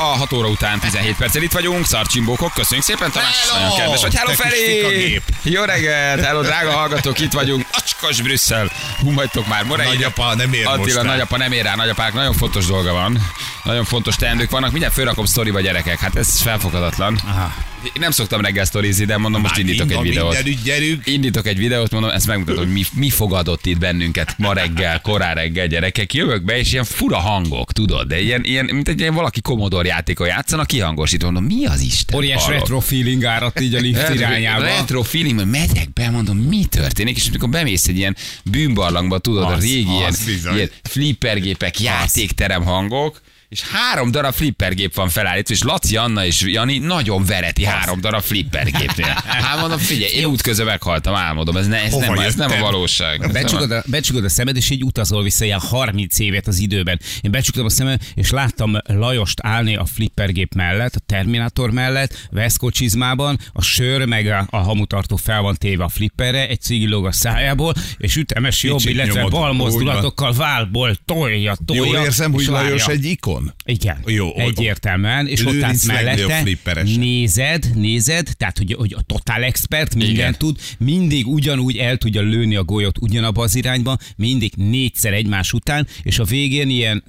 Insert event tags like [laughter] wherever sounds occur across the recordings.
A 6 óra után 17 perccel itt vagyunk, szarcsimbókok, köszönjük szépen Tamás, Hello! nagyon kedves vagy. Hello Feri! Jó reggelt, hello drága hallgatók, itt vagyunk, acskos Brüsszel, hú vagytok már, Morai. Nagyapa nem ér Attila, most rá. nagyapa nem ér rá, nagyapák, nagyon fontos dolga van, nagyon fontos teendők vannak, mindjárt fölrakom sztoriba gyerekek, hát ez felfoghatatlan. Aha. Én nem szoktam reggel sztorizni, de mondom, most Már indítok egy videót. mindenütt gyerünk. Indítok egy videót, mondom, ezt megmutatom, hogy mi, mi fogadott itt bennünket ma reggel, korán reggel gyerekek. Jövök be, és ilyen fura hangok, tudod, de ilyen, ilyen mint egy ilyen valaki komodor játékon játszanak, kihangosítva. Mondom, mi az Isten? Óriás retro feeling áradt így a lift Retro- irányába. Retro feeling, hogy megyek be, mondom, mi történik, és amikor bemész egy ilyen bűnbarlangba, tudod, a Az, régi ilyen, az bizony. ilyen flippergépek, játékterem hangok, és három darab flippergép van felállítva, és Laci, Anna és Jani nagyon vereti három darab flippergépnél. Hát [laughs] mondom, figyelj, én útközben meghaltam, álmodom, ez, ne, ez, Hova nem, ez nem a valóság. Becsukod a, becsukod a szemed, és így utazol vissza ilyen 30 évet az időben. Én becsuktam a szemed, és láttam Lajost állni a flippergép mellett, a Terminátor mellett, Veszko csizmában, a sör meg a, a hamutartó fel van téve a flipperre, egy cigi lóg a szájából, és ütemes jobb, illetve bal mozdulatokkal válból tolja, tolja. Jól érzem, hogy. Lajos egy ikon? Igen, Jó, egyértelműen, és ott állsz mellette, nézed, nézed, tehát hogy, hogy a totál expert mindent Igen. tud, mindig ugyanúgy el tudja lőni a golyót ugyanabba az irányba, mindig négyszer egymás után, és a végén ilyen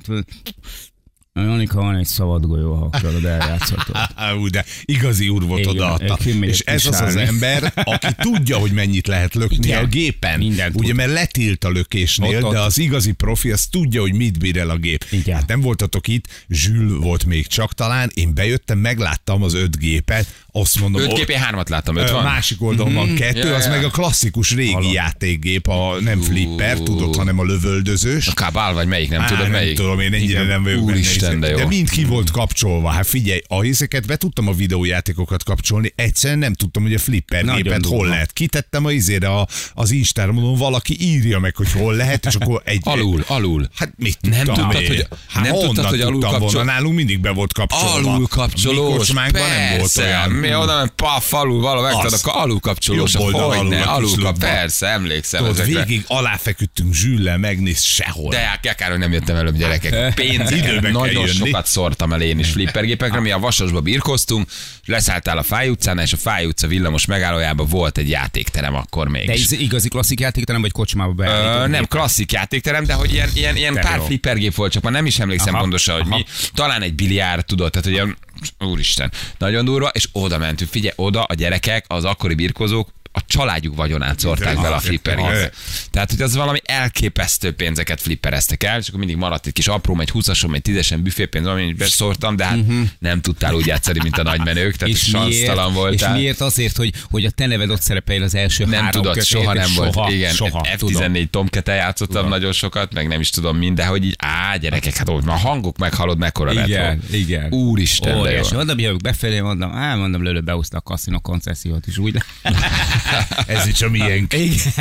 Janika, van egy szabad golyó, ha akarod, [laughs] eljátszhatod. Ú, de igazi úr volt Igen, odaadta. És ez az az ember, aki tudja, hogy mennyit lehet lökni Igen. a gépen. Mindent Ugye, tud. mert letilt a lökésnél, Ott, ott. de az igazi profi az tudja, hogy mit bír el a gép. Igen. Hát nem voltatok itt, Zsül volt még csak talán, én bejöttem, megláttam az öt gépet, azt mondom, Öt ó, gép, én hármat láttam, öt Ö, van? Másik oldalon van kettő, Ja, az ja. meg a klasszikus régi Hallom. játékgép, a nem flipper, tudod, hanem a lövöldözős. A kábál vagy melyik, nem Á, tudod nem melyik? tudom, én ennyire nem vagyok Úristen, de jó. De mind ki volt kapcsolva. Hát figyelj, a hiszeket be tudtam a videójátékokat kapcsolni, egyszerűen nem tudtam, hogy a flipper Nagyon gépet hol durva. lehet. Kitettem a izére a, az Instára, mondom, valaki írja meg, hogy hol lehet, és akkor egy... Alul, alul. Hát mit Nem tudtad, én? hogy- hát nem tudtad, hogy alul kapcsol- volna? Nálunk mindig be volt kapcsolva. Alul kapcsolós, nem volt olyan. Mi oda, ment, paf, alul, valahol megtudod, akkor alul kapcsolós, Jobb oldal hogy alul ne, a alul kap, kislabda. persze, emlékszem Tudod, ezekre. végig aláfeküdtünk zsüllel, megnéz sehol. De hát kár, hogy nem jöttem előbb gyerekek. [laughs] Pénz, nagyon sokat szórtam el én is flippergépekre, mi a Vasasba birkoztunk, leszálltál a Fáj utcán, és a Fáj utca villamos megállójában volt egy játékterem akkor még. De ez igazi klasszik játékterem, vagy kocsmába be? Ö, nem klasszik játékterem, de hogy ilyen, ilyen, ilyen pár flippergép volt, csak már nem is emlékszem Aha, pontosan, hogy aha. mi. Talán egy biliárd, tudod, tehát hogy ilyen, úristen, nagyon durva, és oda mentünk. Figyelj, oda a gyerekek, az akkori birkozók, a családjuk vagyonát szórták bele a Az. Tehát, hogy az valami elképesztő pénzeket flippereztek el, és akkor mindig maradt egy kis apró, egy 20-asom, egy 10-esen büfépénz, amit beszórtam, de hát nem tudtál úgy játszani, mint a nagymenők, tehát és miért, sansztalan és voltál. miért azért, hogy, hogy a te neved ott szerepel az első Nem három tudod, kötélben, soha nem volt. soha, Igen, soha, tudom. F14 Tomcat játszottam Tudom. nagyon sokat, meg nem is tudom mind, de hogy így, á, gyerekek, hát ott a hangok meghallod, mekkora Igen, retro. igen. Úristen, de jó. Mondom, jövök befelé, mondom, á, mondom, lőle behúzta a kaszinó koncesziót is úgy. [laughs] Ez is a miénk. Igen.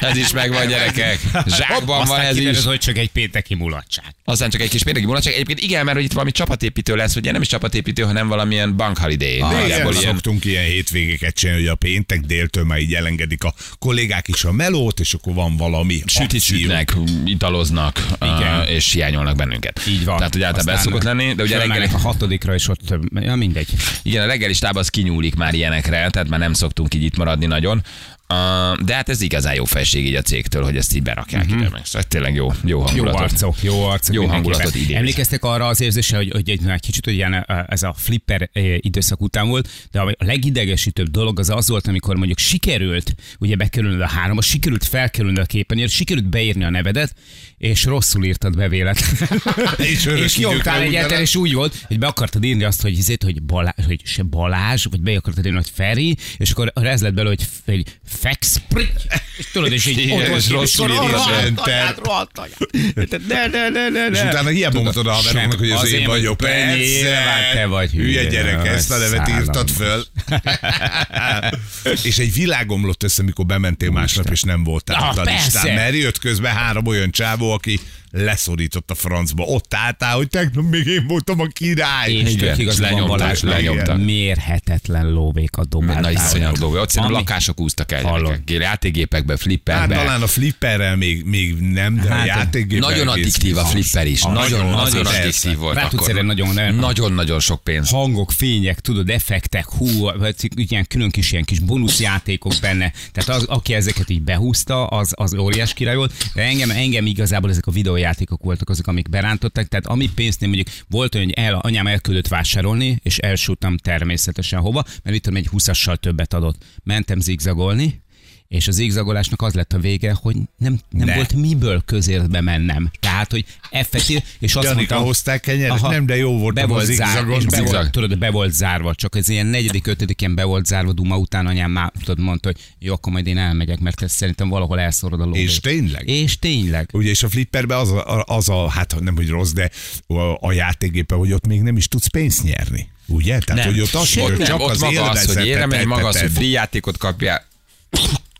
Ez is megvan, gyerekek. Zsákban van ez is. hogy csak egy pénteki mulatság. Aztán csak egy kis pénteki mulatság. Egyébként igen, mert hogy itt valami csapatépítő lesz, vagy nem is csapatépítő, hanem valamilyen bank holiday. De Nagyjából ilyen, szoktunk ilyen hétvégéket csinálni, hogy a péntek déltől már így elengedik a kollégák is a melót, és akkor van valami Sütit sütnek, italoznak, Igen. uh, és hiányolnak bennünket. Így van. Tehát, hogy általában ez szokott lenni, de ugye reggel, a hatodikra, és ott, ja, mindegy. Igen, a reggeli stáb az kinyúlik már ilyenekre, tehát már nem szoktunk így itt maradni nagyon. Uh, de hát ez igazán jó felség így a cégtől, hogy ezt így berakják uh-huh. ide meg. Szóval tényleg jó, jó Jó hangulatot. arcok, jó arcok. Jó hangulatot idéz. Emlékeztek arra az érzésre, hogy, hogy egy, egy kicsit hogy ilyen, ez a flipper időszak után volt, de a legidegesítőbb dolog az az volt, amikor mondjuk sikerült, ugye bekerülnöd a háromba, sikerült felkerülnöd a képernyőre, sikerült beírni a nevedet, és rosszul írtad be véletlenül. [laughs] És és nyomtál időkre egy ugyanaz. enter, és úgy volt, hogy be akartad írni azt, hogy, izét, hogy, Balázs, hogy se Balázs, vagy be akartad írni, hogy Feri, és akkor ez lett belőle, hogy, hogy fex, és tudod, és így ott írja, rohadt anyád, rohadt anyád. Ne, ne, ne, ne, És ne. utána hiába mondod a haveroknak, hogy az én vagyok. Persze. te vagy hülye. Gyerek, ezt a nevet írtad föl. és egy világ omlott össze, mikor bementél másnap, és nem voltál a listán. Mert jött közben három olyan csávó, aki leszorított a francba. Ott álltál, hogy tegnap még én voltam a király. És tök igaz, lenyomták, lenyomták. mérhetetlen lóvékat dobáltál. Nagy iszonyat lóvé. Ott szerintem lakások úsztak el. Játékgépekbe, Hát flipperbe. talán a flipperrel még, még nem, de a Hát, játékgép Nagyon addiktív a flipper is. Nagyon, nagyon addiktív volt. Rá tudsz nagyon- nagyon- Nagyon-nagyon sok pénz. hangok, fények, tudod, effektek, hú, vagy ilyen külön kis ilyen kis bónuszjátékok benne. Tehát az, aki ezeket így behúzta, az, az óriás király volt. De engem, engem igazából ezek a videójátékok voltak azok, amik berántottak. Tehát ami pénznél mondjuk volt olyan, hogy el, anyám elküldött vásárolni, és elsúttam természetesen hova, mert mit tudom, egy 20-assal többet adott. Mentem zigzagolni, és az zigzagolásnak az lett a vége, hogy nem, nem Ne. volt miből közértbe mennem. Tehát, hogy effektív, és azt Janika, mondtam, hozták kenyeret? Aha. Nem, de jó volt be volt zárva, zigzagon. és be volt, tudod, be volt zárva, csak ez ilyen negyedik, ötödiken be volt zárva, Duma után anyám már tudod, mondta, hogy jó, akkor majd én elmegyek, mert ez szerintem valahol elszorod a lóvé. És tényleg? És tényleg. Ugye, és a flipperben az a, az a, hát nem, hogy rossz, de a, a játékgépe, hogy ott még nem is tudsz pénzt nyerni. Ugye? Tehát, Nem, hogy ott az, hogy nem, csak ott az maga az, hogy élvezetet érem, meg maga az, hogy free játékot kapjál,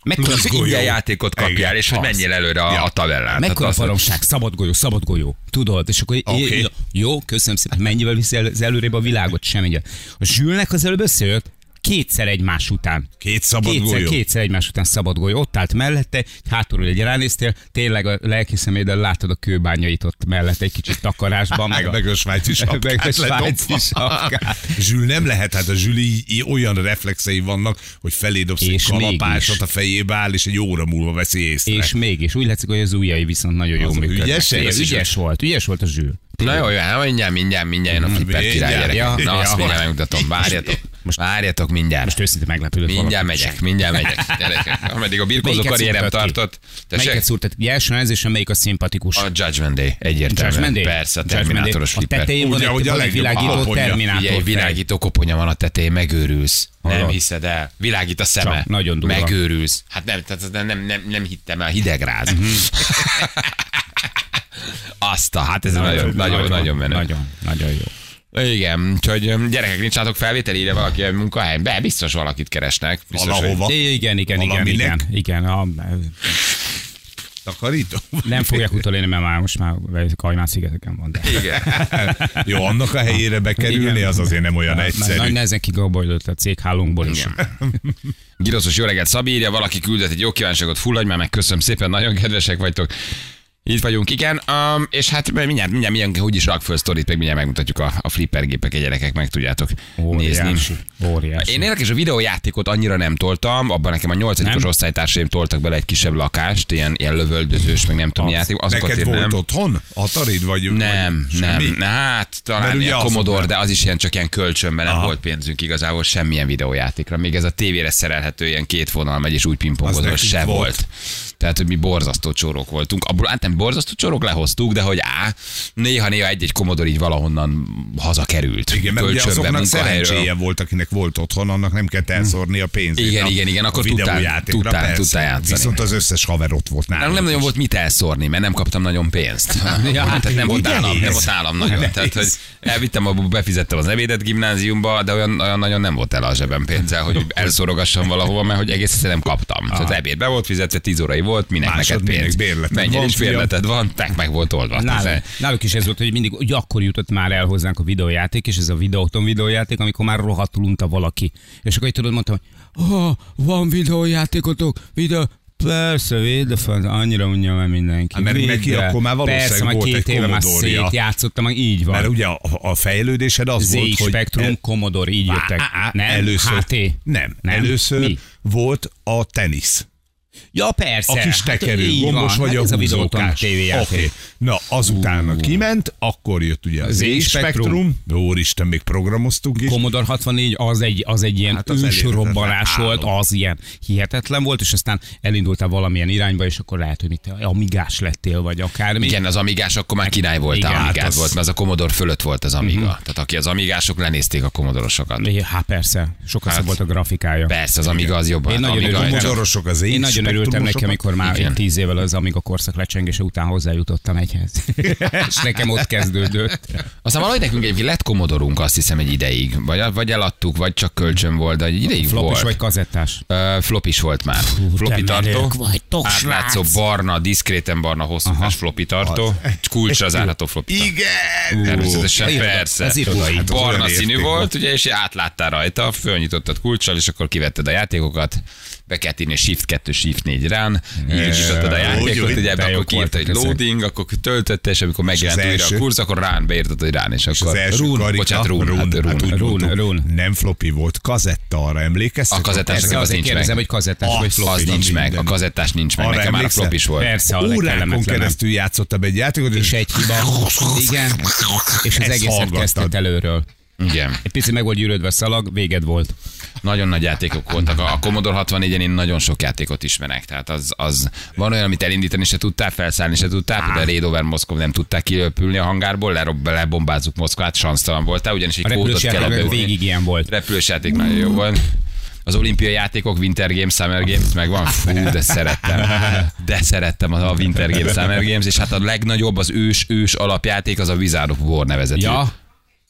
Mekkora, ingyen játékot kapjál, Igen, és hogy menjél előre a, Ja. a tabellán. mekkora baromság, szabad golyó, szabad golyó. Tudod, és akkor okay. jó, köszönöm szépen, mennyivel viszi el, az előrébb a világot, semmi. A zsülnek az előbb összejött, kétszer egymás után. Két szabad kétszer, golyó. kétszer egymás után szabad golyó. Ott állt mellette, hátulról egy ránéztél, tényleg a lelki szeméddel látod a kőbányait ott mellette egy kicsit takarásban. Meg, meg a svájci sapkát [laughs] meg a svájci sapkát. [laughs] Zsül nem lehet, hát a Zsüli olyan reflexei vannak, hogy felédobsz egy És kalapásot, mégis. a fejébe áll, és egy óra múlva veszi észre. És mégis úgy látszik, hogy az ujjai viszont nagyon jó működnek. ügyes, is ügyes volt, ügyes volt a zsűl. Na jó, jó, mindjárt, mindjárt, mindjárt jön a flipper Mindjárt. király gyerekek. Ja, Na, azt mindjárt megmutatom. Várjatok. Most várjatok mindjárt. Most őszintén meglepődött Mindjárt valaki. megyek, mindjárt megyek. [laughs] Gyerekek, ameddig a birkózó Melyiket karrierem szúrtad tartott. Melyiket Tessék? szúrtad? Ugye első nézésen melyik a szimpatikus? A Judgment Day, egyértelműen. Judgment Day? Persze, a terminátoros A tetején van Ugye, egy, van egy világító terminátor. Ugye világító koponya van a tetején, megőrülsz. Nem Hallod? hiszed el. Világít a szeme. Csak nagyon durva. Megőrülsz. Hát nem, tehát nem, nem, nem, nem hittem el, hidegráz. Mhm. [laughs] Azt a, hát ez nagyon, nagyon, nagyon menő. Nagyon, nagyon jó. Igen, úgyhogy öm, gyerekek, nincs látok felvétel, írja valaki a munkahely. Be, biztos valakit keresnek. Biztos, hogy- Valahova. Igen, igen, igen, Valaminek? igen, igen. A, Takarító? nem fogják utolérni, mert már most már Kajmán szigeteken van. De. Igen. [laughs] Jó, annak a helyére bekerülni, az azért nem olyan egyszerű. Nagy nehezen kigaboldott a céghálónkból is. Giroszos jó reggelt, Szabi írja, valaki küldött egy jó kívánságot, fulladj már meg, köszönöm szépen, nagyon kedvesek vagytok. Itt vagyunk, igen, um, és hát mindjárt, mindjárt, mindjárt úgyis rak föl sztorit, meg mindjárt megmutatjuk a, a flipper gépeket, gyerekek, meg tudjátok nézni. Óriási. Óriási. Én érdekes, a videójátékot annyira nem toltam, abban nekem a nyolcadikos osztálytársaim toltak bele egy kisebb lakást, ilyen, ilyen lövöldözős, meg nem tudom, játék. Azokat Neked volt nem. otthon? Atarid vagy? Nem, vagy nem. Na, hát talán ilyen Commodore, de az is ilyen csak ilyen kölcsönben nem Aha. volt pénzünk igazából semmilyen videójátékra. Még ez a tévére szerelhető ilyen két vonal megy és úgy Az pingpongozó se volt. volt. Tehát, hogy mi borzasztó csorok voltunk. Abból hát nem borzasztó csorok lehoztuk, de hogy á, néha-néha egy-egy Commodore így valahonnan hazakerült. Igen, mert ugye azoknak szerencséje volt, akinek volt otthon, annak nem kell elszórni a pénzét. Igen, a- igen, igen, akkor tudtál- tudtál- tudtál játszani. Viszont az összes haver ott volt. Nálunk nem nagyon is. volt mit elszórni, mert nem kaptam nagyon pénzt. [laughs] ja, hát tehát nem volt nálam, nem volt nálam nagyon. [laughs] Tehát, hogy elvittem, befizettem az ebédet gimnáziumba, de olyan, olyan nagyon nem volt el a zsebem pénzzel, hogy [laughs] elszórogassam valahova, mert hogy egész egyszerűen nem kaptam. Tehát ebéd be volt fizetve, 10 órai volt, minek Másod neked minek pénz. bérleted Menj, van, nincs fiam. Bérleted van, tek meg volt oldva. Tehát, náluk is ez volt, hogy mindig hogy akkor jutott már el hozzánk a videójáték, és ez a videóton videójáték, amikor már rohadtul unta valaki. És akkor így tudod, mondtam, hogy oh, van videójátékotok, videó, Persze, fel, annyira unja már mindenki. Hát, mert Vidd neki el. akkor már valószínűleg Persze, volt két egy éve már szétjátszottam, meg így van. Mert ugye a, a fejlődésed az ZX volt, hogy... Spectrum, Commodore, így jöttek. Nem? először, HT? Nem, Nem. először Mi? volt a tenisz. Ja, persze. A kis tekerő, hát, gombos van. vagy hát a a húzókás. tévéjáték. Oké. Na, azután kiment, akkor jött ugye az Z-Spektrum. Úristen, még programoztunk is. Commodore 64 az egy, az egy ilyen Hát hát az elérhetetlen volt, az ilyen hihetetlen volt, és aztán elindultál valamilyen irányba, és akkor lehet, hogy mit amigás lettél, vagy akármi. Igen, az amigás akkor már király volt, Igen, amigáz hát az- volt, mert az a Commodore fölött volt az Amiga. Tehát aki az amigások lenézték a Commodore-osokat. Hát persze, sokkal Hát, szebb volt a grafikája. Persze, az Amiga az jobban. Én nagyon örültem. az Én nagyon neki, Z-Spektrumosokat. amikor már Igen. tíz évvel az Amiga korszak lecsengése után hozzájutottam egyhez. [laughs] és nekem ott kezdődött. Aztán valahogy nekünk egy lett Commodore-unk, azt hiszem egy ideig. Vagy, vagy eladtuk, vagy csak kölcsön volt, de egy ideig Flopis volt. vagy kazettás? Uh, floppis volt már. floppy te tartó. átlátszó srác. barna, diszkréten barna, hosszúkás floppy tartó. Kulcsra zárható floppy tartó. Igen! Természetesen, iroda- persze. irodai. Hát Barna színű volt, ugye, és átláttál rajta, fölnyitottad kulccsal, és akkor kivetted a játékokat, be kellett írni Shift 2, Shift 4 rán, így nyitottad a játékot, ugye akkor voltak ezek. loading, akkor töltötte, és amikor megjelent az újra a kurz, akkor rán beírtad, hogy rán, és az akkor rún, bocsánat, rún, hát rún. Rún, rún. Nem floppy volt, kazetta, arra emlékeztek? A kazettás nekem az nincs meg. hogy kazettás Az- vagy Az floppy. nincs meg, a kazettás nincs meg, nekem már a flop is volt. Persze, a Órákon keresztül játszottam egy játékot, És egy hiba. Igen. [laughs] És az egészet kezdted előről. Igen. Egy pici meg volt gyűrődve a szalag, véged volt. Nagyon nagy játékok voltak. A Commodore 64-en én nagyon sok játékot ismerek. Tehát az, az van olyan, amit elindítani se tudtál, felszállni se tudtál. Például a Raid over Moszkov nem tudták kilöpülni a hangárból, lerob, lebombázzuk Moszkvát, sansztalan voltál, ugyanis egy A kódot beütni. végig ilyen volt. Repülős játék nagyon jó volt. Az olimpiai játékok, Winter Games, Summer Games megvan. Fú, de szerettem. De szerettem a Winter Games, Summer Games, és hát a legnagyobb, az ős, ős alapjáték az a Wizard of War nevezetű. Ja,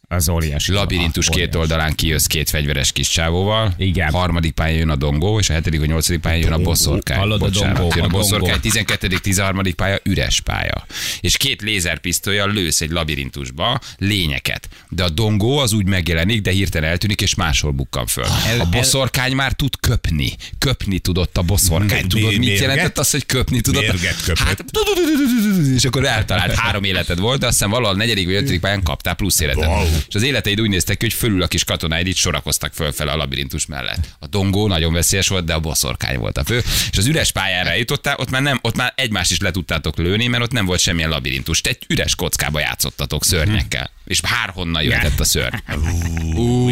az óriási. Labirintus két Óriási. oldalán kijössz két fegyveres kis csávóval. Igen. Harmadik pályán jön a dongó, és a hetedik, a nyolcadik pályán jön a bosszorkány. Hallod, a Bocsánat, dongó, jön a a dongó. bosszorkány. 12. 13. pálya üres pálya. És két lézerpisztolya lősz egy labirintusba lényeket. De a dongó az úgy megjelenik, de hirtelen eltűnik, és máshol bukkan föl. El- a bosszorkány már tud köpni. Köpni tudott a bosszorkány. Meg- Tudod, mit jelentett az, hogy köpni tudott? Hát, és akkor eltalált három életed volt, de azt hiszem valahol a negyedik vagy ötödik pályán kaptál plusz életet. És az életeid úgy néztek ki, hogy fölül a kis katonáid itt sorakoztak fölfele a labirintus mellett. A dongó nagyon veszélyes volt, de a boszorkány volt a fő. És az üres pályára jutottál, ott már, nem, ott már egymást is le tudtátok lőni, mert ott nem volt semmilyen labirintus. Te egy üres kockába játszottatok szörnyekkel. És bárhonnan jöhetett a szörny. [laughs] Ú,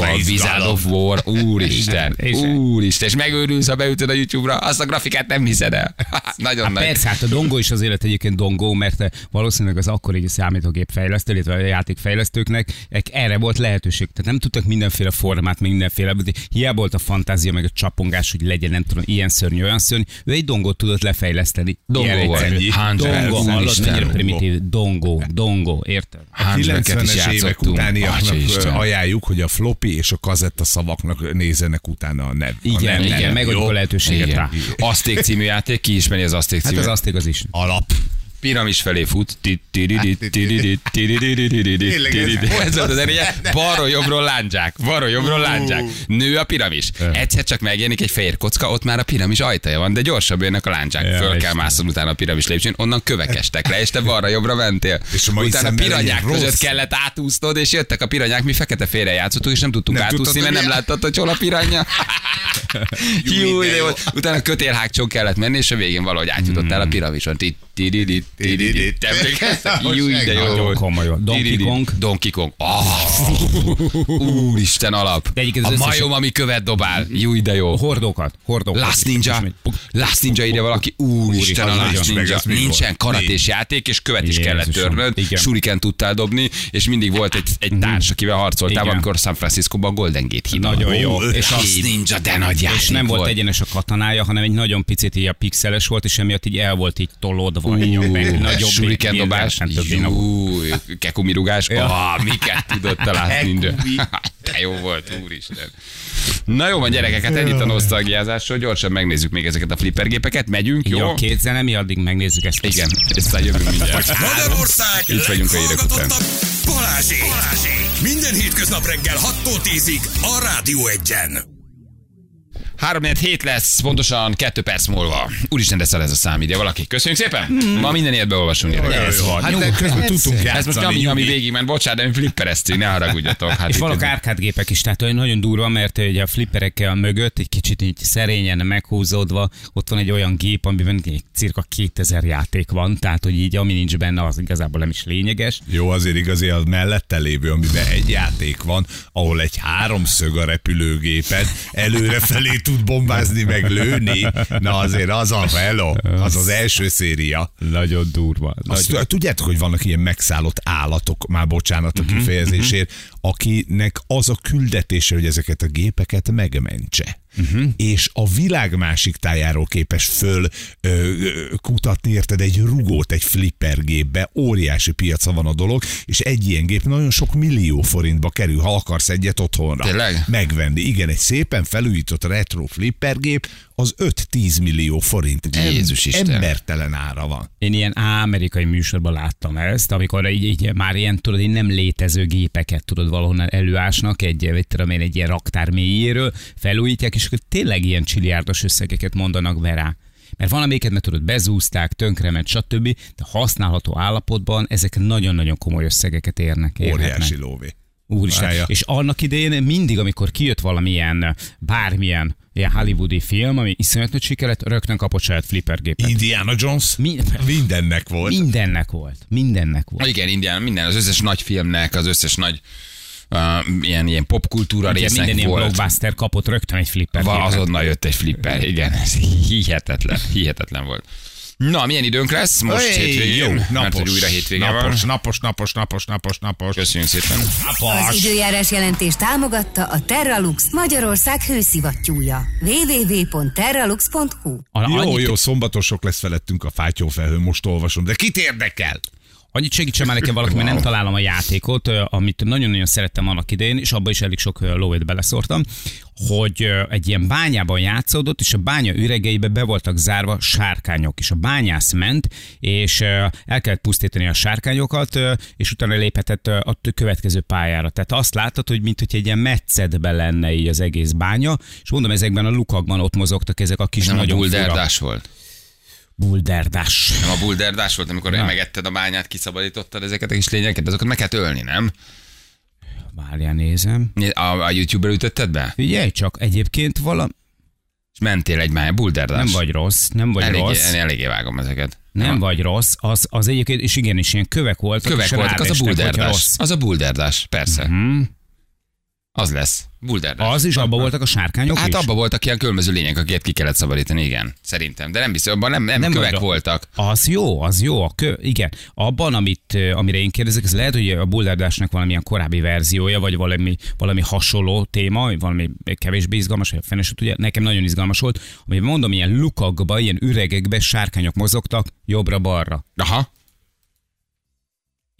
a Wizard of War, úristen, úristen, és megőrülsz, ha beütöd a YouTube-ra, azt a grafikát nem hiszed el. [laughs] Nagyon Hát nagy. persze, hát a dongó is az élet egyébként dongó, mert valószínűleg az akkori számítógép fejlesztő, illetve a játékfejlesztőknek ek- erre volt lehetőség. Tehát nem tudtak mindenféle formát, meg mindenféle, hiába volt a fantázia, meg a csapongás, hogy legyen nem tudom, ilyen szörny, olyan szörny, ő egy dongót tudott lefejleszteni. Dongó Dongó, hallod, mennyire primitív. Dongó, dongó, érted? A Hundred-eket is 90-es évek utániaknak ajánljuk, hogy a floppy és a kazetta szavaknak nézzenek utána a nev. Igen, a nev, igen, nev, megadjuk jó? a lehetőséget Igen. rá. Azték című játék, ki ismeri az Azték Hát című? az azték az is. Alap. Piramis felé fut. Ez volt az eréje. Balról jobbról lándzsák. Balról jobbról lándzsák. Nő a piramis. Egyszer csak megjelenik egy fehér kocka, ott már a piramis ajtaja van, de gyorsabb jönnek a lándzsák. Föl kell mászod utána a piramis lépcsőn, onnan kövek estek le, és te balra jobbra mentél. És a Utána piranyák között kellett átúsznod, és jöttek a piranyák, mi fekete félre játszottuk, és nem tudtunk Nem átúszni, mert nem láttad, hogy hol a piranya. Jó, de jó. Utána kötélhágcsón kellett menni, és a végén valahogy átjutottál a piramison. Emlékeztek? Jó, de jó volt. komoly volt. Donkey Kong. Donkey Kong. Ah, Úristen alap. A majom, ami követ dobál. Jó, de jó. Hordókat, hordókat. Last Ninja. Last Ninja írja valaki. Úristen, a Last Ninja. Nincsen karatés játék, és követ is kellett törnöd. igen. Suriken tudtál dobni, és mindig volt egy, egy társ, akivel harcoltál, amikor San Francisco-ban a Golden Gate hídon. Nagyon jó. És Last Ninja, de nagy játék És nem volt egyenes a katanája, hanem egy nagyon picit így a pixeles volt, és emiatt így el volt így tolódva. így meg nagyobb Shuriken ilyen dobás, versenyt többé nem volt. jó, kekumi rugás, Ja. ah, miket tudott találni ninja. De [laughs] jó volt, úristen. Na jó van gyerekek, hát ennyit a nosztalgiázásról, gyorsan megnézzük még ezeket a flippergépeket, megyünk, jó? Jó, két zene, mi addig megnézzük ezt. Igen, aztán jövünk mindjárt. Magyarország Itt vagyunk a hírek után. Balázsék. Balázsék. Minden hétköznap reggel 6-tól 10-ig a Rádió Egyen. 3 hét lesz, pontosan 2 perc múlva. Úristen, de ez a szám ide. Valaki, köszönjük szépen. Ma minden ilyet beolvasunk. gyerekek. Ez van. Hát Jó, de közben ez- tudtunk Ez játszani. most ami, ami nyugi. végig ment. Bocsánat, de mi flippereztünk, ne haragudjatok. Hát És vannak árkádgépek is, tehát olyan nagyon durva, mert ugye a flipperekkel mögött egy kicsit így szerényen meghúzódva, ott van egy olyan gép, amiben egy cirka 2000 játék van, tehát hogy így ami nincs benne, az igazából nem is lényeges. Jó, azért igazi a mellette lévő, amiben egy játék van, ahol egy háromszög a repülőgéped, előrefelé tud bombázni, meg lőni. Na azért az a hello, az az első széria. Nagyon durva. Azt, tudjátok, hogy vannak ilyen megszállott állatok, már bocsánat a kifejezésért, akinek az a küldetése, hogy ezeket a gépeket megmentse. Uh-huh. És a világ másik tájáról képes föl ö, ö, kutatni, érted, egy rugót egy flipper gépbe, óriási piaca van a dolog, és egy ilyen gép nagyon sok millió forintba kerül, ha akarsz egyet otthonra. Tényleg? Megvenni. Igen, egy szépen felújított retro flipper gép, az 5-10 millió forint. Jézus Isten. Embertelen ára van. Én ilyen amerikai műsorban láttam ezt, amikor így, így már ilyen, tudod, így nem létező gépeket tudod valahonnan előásnak, egy, vagy tudom én, egy ilyen raktár mélyéről, felújítják, és akkor tényleg ilyen csiliárdos összegeket mondanak be rá. Mert van amelyiket, mert tudod, bezúzták, tönkrement, stb., de használható állapotban ezek nagyon-nagyon komoly összegeket érnek. Óriási lóvé. Úristen. És annak idején mindig, amikor kijött valamilyen, bármilyen ilyen hollywoodi film, ami iszonyat nagy siker lett, rögtön kapott saját flippergépet. Indiana Jones Mi- mindennek volt. Mindennek volt. Mindennek volt. Igen, Indián, minden, az összes nagy filmnek, az összes nagy uh, ilyen, ilyen popkultúra Ugye résznek minden volt. blockbuster kapott rögtön egy flipper Va, gépet. azonnal jött egy flipper, igen, ez hihetetlen, hihetetlen volt. Na, milyen időnk lesz most Hey, hétvégén? jó, Mert napos, hogy újra hétvége napos, van. napos, napos, napos, napos, napos. Köszönjük szépen. Az időjárás jelentés támogatta a Terralux Magyarország hőszivattyúja. www.terralux.hu Jó, annyit, jó, szombatosok lesz felettünk a fátyófelhő, most olvasom, de kit érdekel? Annyit segítsen már nekem valaki, mert nem találom a játékot, amit nagyon-nagyon szerettem annak idején, és abban is elég sok lóvét beleszórtam, hogy egy ilyen bányában játszódott, és a bánya üregeibe be voltak zárva sárkányok, és a bányász ment, és el kellett pusztítani a sárkányokat, és utána léphetett a következő pályára. Tehát azt láttad, hogy mint hogy egy ilyen metszetbe lenne így az egész bánya, és mondom, ezekben a lukakban ott mozogtak ezek a kis Nem a nagyon bulderdás volt. Bulderdás. Nem a bulderdás volt, amikor Na. megetted a bányát, kiszabadítottad ezeket a kis lényeket, azokat meg kell ölni, nem? Várjál, nézem. A, a YouTube-ra ütötted be? Figyelj csak, egyébként valami... És mentél egy mája, bulderdás. Nem vagy rossz, nem vagy eléggé, rossz. eléggé vágom ezeket. Nem Ha. vagy rossz, az, az egyébként, és igenis ilyen kövek voltak. Kövek voltak, az a bulderdás. Az a bulderdás, persze. Hm? Az lesz. Bulderdás. Az is, abban voltak a sárkányok Hát is? abban voltak ilyen különböző lények, akiket ki kellett szabadítani, igen. Szerintem. De nem biztos, abban nem, nem, nem kövek rossz. voltak. Az jó, az jó. A kö, igen. Abban, amit, amire én kérdezek, ez lehet, hogy a bulderdásnak valamilyen korábbi verziója, vagy valami, valami hasonló téma, valami kevésbé izgalmas, vagy a fene se tudja. Nekem nagyon izgalmas volt, amiben mondom, ilyen lukakba, ilyen üregekbe sárkányok mozogtak jobbra-balra. Aha.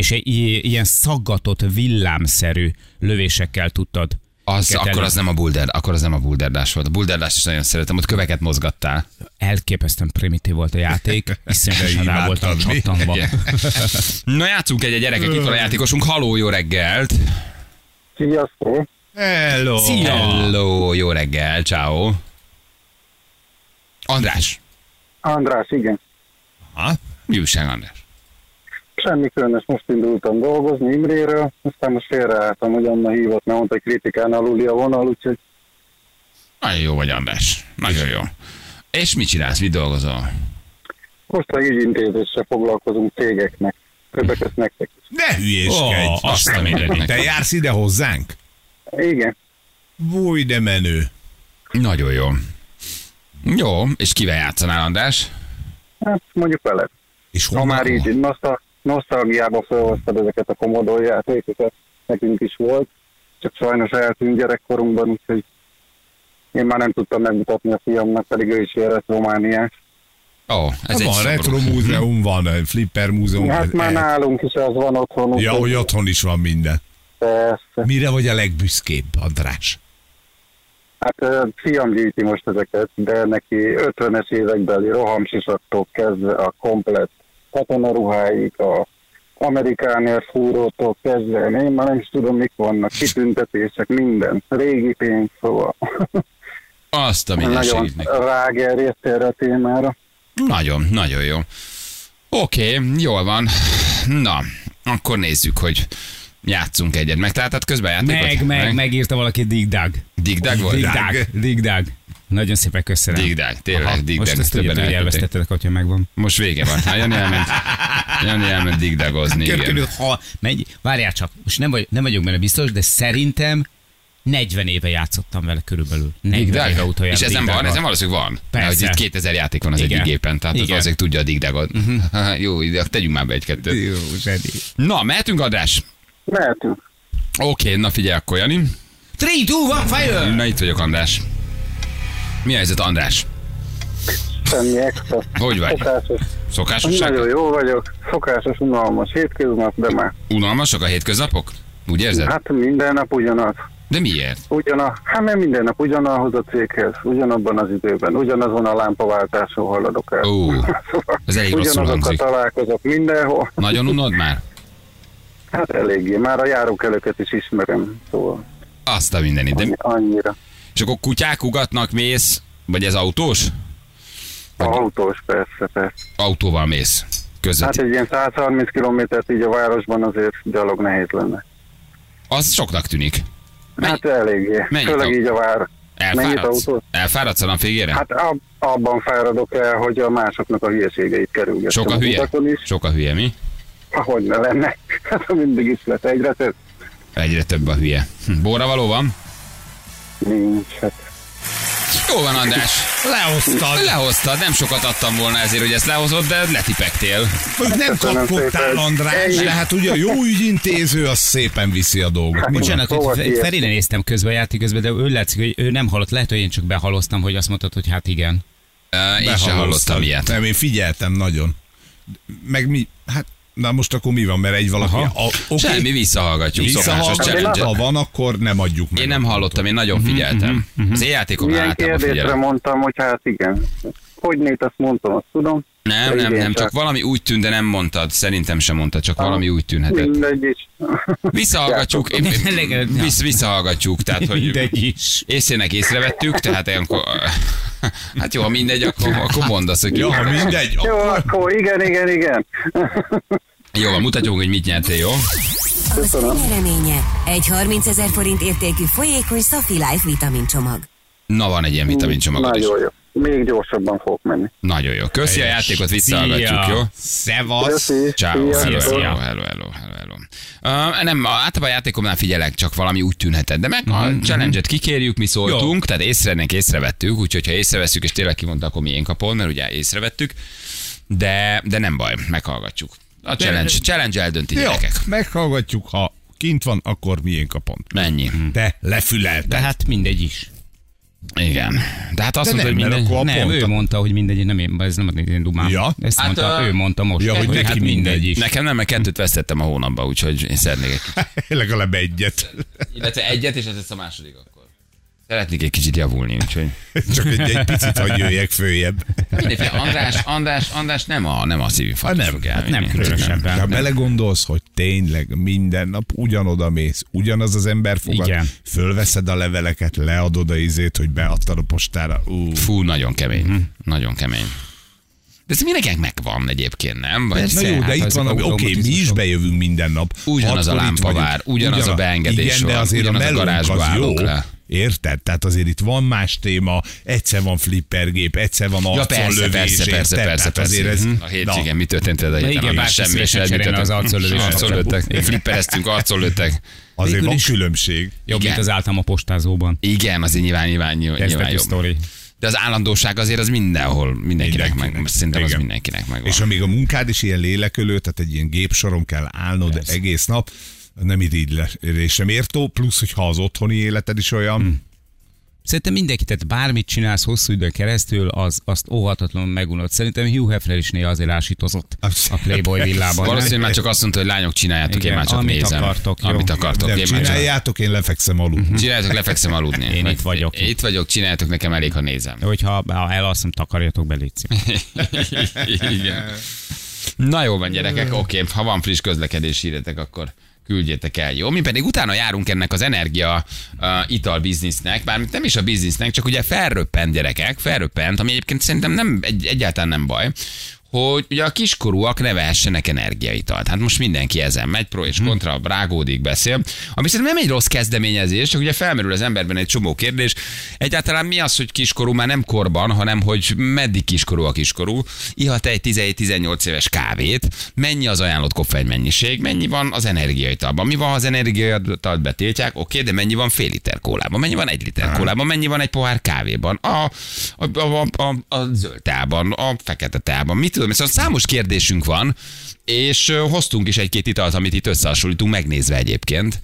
És egy ilyen szaggatott, villámszerű lövésekkel tudtad. Az, akkor elő- az nem a bulder, akkor az nem a bulderdás volt. A bulderdás is nagyon szeretem, ott köveket mozgattál. Elképesztően primitív volt a játék, iszonyatosan [laughs] rá voltam csattanva. [laughs] Na játszunk egy, gyerekek, itt van a játékosunk. Haló, jó reggelt! Sziasztok! Hello! Szia! Hello, jó reggel, ciao. András. András, igen. Ha? Mi újság, András? Semmi különös, most indultam dolgozni Imréről, aztán most félreálltam, hogy Anna hívott, mert mondta, hogy kritikán aluli a vonal, úgyhogy Nagyon jó vagy, András. Nagyon jó. És mit csinálsz, mit dolgozol? most a ügyintézéssel foglalkozunk cégeknek. Többek között nektek is. Ne hülyéskedj! Ó, azt a mindenit. Te jársz ide hozzánk? Igen, Búj, de menő. Nagyon jó. Jó, és kivel játszanál, András? hát mondjuk veled. És Ha már így noszta, nosztalgiába felhoztad ezeket a Commodore játékokat, nekünk is volt, csak sajnos eltűnt gyerekkorunkban, úgyhogy én már nem tudtam megmutatni a fiamnak, pedig ő is ilyen Romániás. Ó, ez Ez egy van, retro múzeum van, flipper múzeum. Hát már nálunk is az van otthon. Ja, hogy otthon is van minden. Persze. Mire vagy a legbüszkébb, András? Hát ö, fiam gyűjti most ezeket, de neki 50-es évekbeli rohamsisaktól kezdve a komplet katonaruháig, a amerikánér fúrótól kezdve, én már nem is tudom, mik vannak, kitüntetések, minden, régi pénz, szóval [laughs] Azt a minden Nagyon rágerjedt erre a témára. Nagyon, nagyon jó. Oké, okay, jól van. Na, akkor nézzük, hogy játszunk egyet. Megtaláltad közben játékot? Meg, meg, megírta valaki Dig Dug. Digdag volt? Dig Dug. Dig Dug. Nagyon szépen köszönöm. Digdag, tényleg, Aha, Dig Most ezt tudjátok, hogy elvesztettetek, hogyha megvan. Most vége van. Hát Jani elment, Jani elment digdagozni, igen. Körülbelül, ha megy, várjál csak, most nem, vagy, nem vagyok benne biztos, de szerintem 40 éve játszottam vele körülbelül. 40 éve utoljára. És ez nem van, Digdaggal. ez nem valószínűleg van. Persze. Mert hogy itt 2000 játék van az Igen. egyik gépen, tehát az Igen. azért tudja a digdagot. [laughs] Jó, ide tegyünk már be egy-kettőt. Jó, zseni. Na, mehetünk András? Mehetünk. Oké, na figyelj akkor, Jani. 3, 2, 1, fire! Na itt vagyok, András. Mi a helyzet, András? Semmi extra. Hogy vagy? Szokásos. Szokásosság? Nagyon jó vagyok. Szokásos, unalmas hétköznap, de már. Unalmasak a hétköznapok? Úgy érzed? Hát minden nap ugyanaz. De miért? Ugyana, hát mert minden nap ugyanahoz a céghez, ugyanabban az időben, ugyanazon a lámpaváltáson haladok el. Ó, [laughs] ez elég rosszul hangzik. találkozok mindenhol. Nagyon unod már? Hát eléggé, már a járókelőket is ismerem, szóval Azt a mindenit. De, annyi- annyira. És akkor kutyák ugatnak, mész, vagy ez autós? A autós persze, persze. Autóval mész. Hát Közvet. egy ilyen 130 kilométert így a városban azért gyalog nehéz lenne. Az soknak tűnik. Mennyi- Hát eléggé, mennyit főleg au- így a vár. Elfáradsz? autó? Elfáradsz a végére? Hát ab, abban fáradok el, hogy a másoknak a hülyeségeit kerülgetem. Sok a hülye? is. Sok a hülye, mi? Ahogy ne lenne. [laughs] Hát mindig is lett egyre több. Egyre több a hülye. Hm, Bóra való van? Nincs. Hát. Jó van, András. Lehoztad. Lehoztad, nem sokat adtam volna ezért, hogy ezt lehozott, de letipektél. Hogy nem kapkodtál, szépen. András, de hát ugye a jó ügyintéző az szépen viszi a dolgot. Mi van? Bocsánat, Szóval hogy. Ferine néztem közben a játék közben, de ő látszik, hogy ő nem hallott. Lehet, hogy én csak behaloztam, hogy azt mondtad, hogy hát igen. Uh, én sem hallottam ilyet. Nem, én figyeltem nagyon. Meg mi, hát, na most akkor mi van, mert egy valaki... Aha. A, oké, Semmi, visszahallgatjuk. Visszahallgatjuk, ha van, akkor nem adjuk meg. Én nem hallottam, én nagyon figyeltem. Az én játékomnál Milyen általában kérdésre figyelem. mondtam, hogy hát igen. Hogy négy, azt mondtam, azt tudom. Nem, nem, nem, csak valami úgy tűnt, de nem mondtad. Szerintem sem mondtad, csak valami úgy tűnhetett. Mindegy is. [laughs] Visszahallgatjuk, én- [laughs] vissz, visszahallgatjuk, tehát hogy Mindegy is. észének észrevettük, tehát ilyenkor, [laughs] hát jó, ha mindegy, akkor, akkor mondd azt, hogy Ja, ha mindegy, Jó, akkor igen, igen, igen. Jó, van, mutatjuk, hogy mit nyertél, jó? Az ön nyereménye. Egy 30 ezer forint értékű folyékony Safi Life vitamincsomag. Na, van egy ilyen vitamincsomagod is. Nagyon jó. Még gyorsabban fogok menni. Nagyon jó. Köszi a játékot, visszahallgatjuk, Szia. jó? szevasz. Ciao, hello, Szia. hello, hello, hello, hello, hello. Uh, nem, általában a játékomnál figyelek, csak valami úgy tűnhetett. De meg a challenge-et kikérjük, mi szóltunk, tehát észrevennénk, észrevettük, úgyhogy ha észreveszünk, és tényleg kimondta, akkor miénk a pont, mert ugye észrevettük. De, de nem baj, meghallgatjuk. A challenge, challenge eldönti Jó, gyerekek. meghallgatjuk, ha kint van, akkor miénk a pont. Mennyi? Te lefülelted. De hát mindegy is. Igen. De hát azt De mondta, hogy nem, mert minden... akkor a nem, pont- ő mondta, hogy mindegy, nem én, ez nem az én dumám. Ja? Ezt Hát, mondta, ö, ő mondta most. Ja, hogy neki hát mindegy is. Nekem nem, mert kettőt vesztettem a hónapban, úgyhogy én szeretnék egy. [laughs] Legalább egyet. Illetve egyet, és ez lesz a második akkor. Szeretnék egy kicsit javulni, úgyhogy... [laughs] Csak egy, egy picit, hogy jöjjek följebb. Mindenféle András, András, András nem a, nem a szívinfarktus Hát nem, fog hát nem különösebben. Ha belegondolsz, hogy tényleg minden nap ugyanoda mész, ugyanaz az ember fogad, Igen. fölveszed a leveleket, leadod a izét, hogy beadtad a postára. Ú, Fú, nagyon kemény. Mhm. Nagyon kemény. De ez mindenkinek megvan egyébként, nem? Vagy Na jó, de hát itt van, oké, mi is bejövünk minden nap. Ugyanaz a lámpavár, ugyanaz a beengedés Igen, de van, azért a ugyanaz a melónk garázsba az jó. le. Érted? Tehát azért itt van más téma, egyszer van flippergép, egyszer van Ja, persze, lövés, persze, persze, érted? persze, Tehát azért persze. ez. A hétvégén mi történt ez a héten? igen, bárki Semmi sem cserélne az arcolövést. Arcon lőttek. Flippereztünk, arcon lőttek. azért van különbség. Jobb, mint az általam a postázóban. Igen, azért nyilván, nyilván, nyilván, jobb. De az állandóság azért az mindenhol, mindenkinek, Mindenkinek. meg, szerintem az Igen. mindenkinek megvan. És amíg a munkád is ilyen lélekölő, tehát egy ilyen gépsoron kell állnod Persze. egész nap, nem irigylésre mértó, plusz, hogyha az otthoni életed is olyan, Hmm. Szerintem mindenki, tehát bármit csinálsz hosszú időn keresztül, az, azt óhatatlanul megunod. Szerintem Hugh Hefner is néha azért ásítozott a Playboy villában. Valószínűleg már csak azt mondta, hogy lányok csináljátok, én Igen, már csak amit nézem. akartok, jó. Amit akartok, nem én csináljátok, én lefekszem aludni. Csináljátok, lefekszem aludni. Én itt vagyok. Itt vagyok, csináljátok, nekem elég, ha nézem. Hogyha ha elalszom, takarjatok be. Igen. Na jó van, gyerekek, oké, ha van friss közlekedés, írjatok, akkor küldjétek el, jó? Mi pedig utána járunk ennek az energia uh, ital biznisznek, bármint nem is a biznisznek, csak ugye felröppent gyerekek, felröppent, ami egyébként szerintem nem, egy, egyáltalán nem baj, hogy ugye a kiskorúak ne vehessenek energiaitalt. Hát most mindenki ezen megy, pro és kontra, rágódik, beszél. Ami szerintem nem egy rossz kezdeményezés, csak ugye felmerül az emberben egy csomó kérdés. Egyáltalán mi az, hogy kiskorú már nem korban, hanem hogy meddig kiskorú a kiskorú. Ihat egy 17-18 éves kávét, mennyi az ajánlott koffein mennyiség, mennyi van az energiaitalban. Mi van, ha az energiaitalt betiltják, oké, de mennyi van fél liter kólában, mennyi van egy liter kólában, mennyi van egy pohár kávéban, a, a, a, a, a, a zöld teában, a fekete teában, mit tudom, szóval számos kérdésünk van, és hoztunk is egy-két italt, amit itt összehasonlítunk, megnézve egyébként.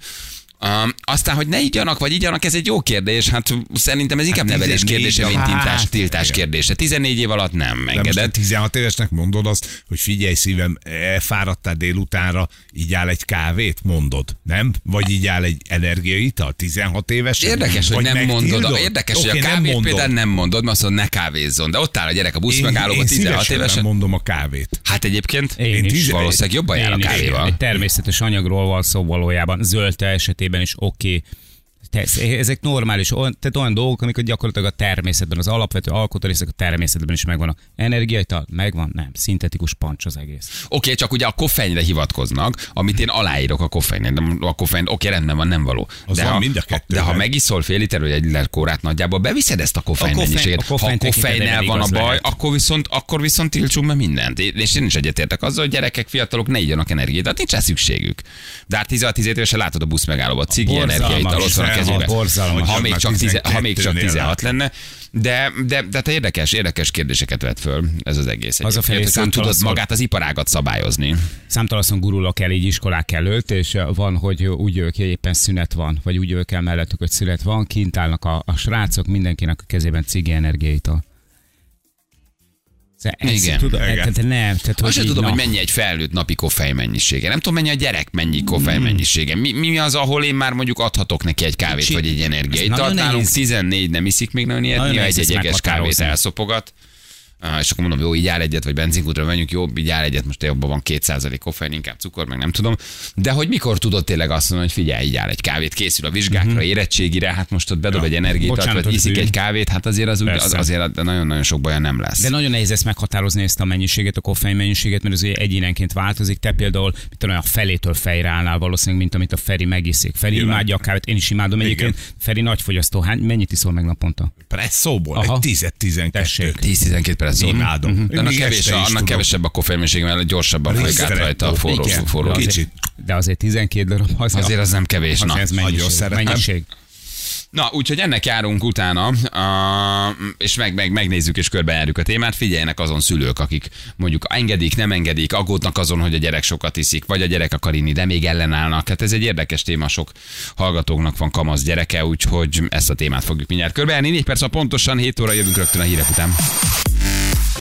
Um, aztán, hogy ne igyanak, vagy igyanak, ez egy jó kérdés. Hát szerintem ez inkább Hát nevelés 14 kérdése, mint tiltás, Hát, tiltás igen. kérdése. 14 év alatt nem engedett. 16 évesnek mondod azt, hogy figyelj szívem, fáradtál délutánra, így áll egy kávét, mondod, nem? Vagy így áll egy energiaital, 16 éves? Érdekes, hogy nem mondod. Érdekes, hogy Oké, a nem kávét mondod. például nem mondod, mert azt mondod, ne kávézzon. De ott áll a gyerek a busz Én, megállóba én 16 szívesen évesen. nem mondom a kávét. Hát egyébként Én is. tíz- valószínűleg jobban jár a Én is. kávéval. Egy természetes anyagról van szó valójában. Zöld te esetében is oké. Tesz, ezek normális, olyan, tehát olyan dolgok, amikor gyakorlatilag a természetben, az alapvető alkotórészek a természetben is megvannak. Energiaital megvan? Nem. Szintetikus pancs az egész. Oké, csak ugye a koffeinre hivatkoznak, amit én aláírok a koffeinre. De a koffein, oké, rendben van, nem való. Az de, van ha, mind a de kettőben. ha megiszol fél liter vagy egy liter kórát nagyjából, beviszed ezt a koffein, A koffein- mennyiséget. a koffein ha a koffeinnel van a baj, lehet. akkor viszont, akkor viszont tiltsunk be mindent. És én is egyetértek azzal, hogy gyerekek, fiatalok ne igyanak energiát, tehát nincs rá szükségük. De hát 16-17 évesen látod a busz megállóba, cigi energiaital ott van a 16, kezében. borzalmas. Ha még, csak, tize, ha még csak 12-nél 16 lenne. De, de, de te érdekes, érdekes kérdéseket vet föl ez az egész. Az a felé hogy tudod magát az iparágat szabályozni. Számtalanszor gurulok el így iskolák előtt, és van, hogy úgy jövök hogy éppen szünet van, vagy úgy jövök el mellettük, hogy szünet van, kint állnak a, a srácok, mindenkinek a kezében cigi energiaitól. Ez, Igen. Tudod, Igen. Tehát nem, tehát, Azt hogy sem így, tudom, na, hogy mennyi egy felnőtt napi koffein mennyisége. Nem tudom, mennyi a gyerek mennyi koffein mennyisége. Mi, mi az, ahol én már mondjuk adhatok neki egy kávét Kicsi. vagy egy Ez energiait. nagyon Nálunk nehéz. 14 nem iszik még nagyon ilyet, néha ezt jeges kávét elszopogat. És akkor mondom, jó, így áll egyet, vagy benzinkútra menjünk, jó, így áll egyet, most abban van 2% koffein, inkább cukor, meg nem tudom. De hogy mikor tudod tényleg azt mondani, hogy figyelj, így áll egy kávét, készül a vizsgákra, érettségire, hát most ott bedob egy energiát, vagy iszik egy kávét, hát azért az, úgy, az azért nagyon-nagyon sok baja nem lesz. De nagyon nehéz ezt meghatározni, ezt a mennyiséget, a koffein mennyiséget, mert ez ugye egyénenként változik. Te például, mit tudom, a felétől fejre állnál valószínűleg, mint amit a Feri megiszik. Feri Nyilván. imádja a kávét, én is imádom egyébként. Feri nagy fogyasztó. Hány, mennyit iszol meg naponta? Presszóból, Aha. egy 10-12. Tessék. 10-12 perc. Imádom. Mhm. De annak, Még kevés, annak kevesebb a koffeinmennység, mert gyorsabban folyik át rajta a forró, Igen. forró. Kicsit. Kicsit. De azért 12 darab az Azért az nem kevés. az Na. ez mennyiség. mennyiség. Na, úgyhogy ennek járunk utána, uh, és meg, meg, megnézzük és körbejárjuk a témát. Figyeljenek azon szülők, akik mondjuk engedik, nem engedik, aggódnak azon, hogy a gyerek sokat iszik, vagy a gyerek akar inni, de még ellenállnak. Hát ez egy érdekes téma, sok hallgatóknak van kamasz gyereke, úgyhogy ezt a témát fogjuk mindjárt körbejárni. 4 perc a pontosan, 7 óra jövünk rögtön a hírek után.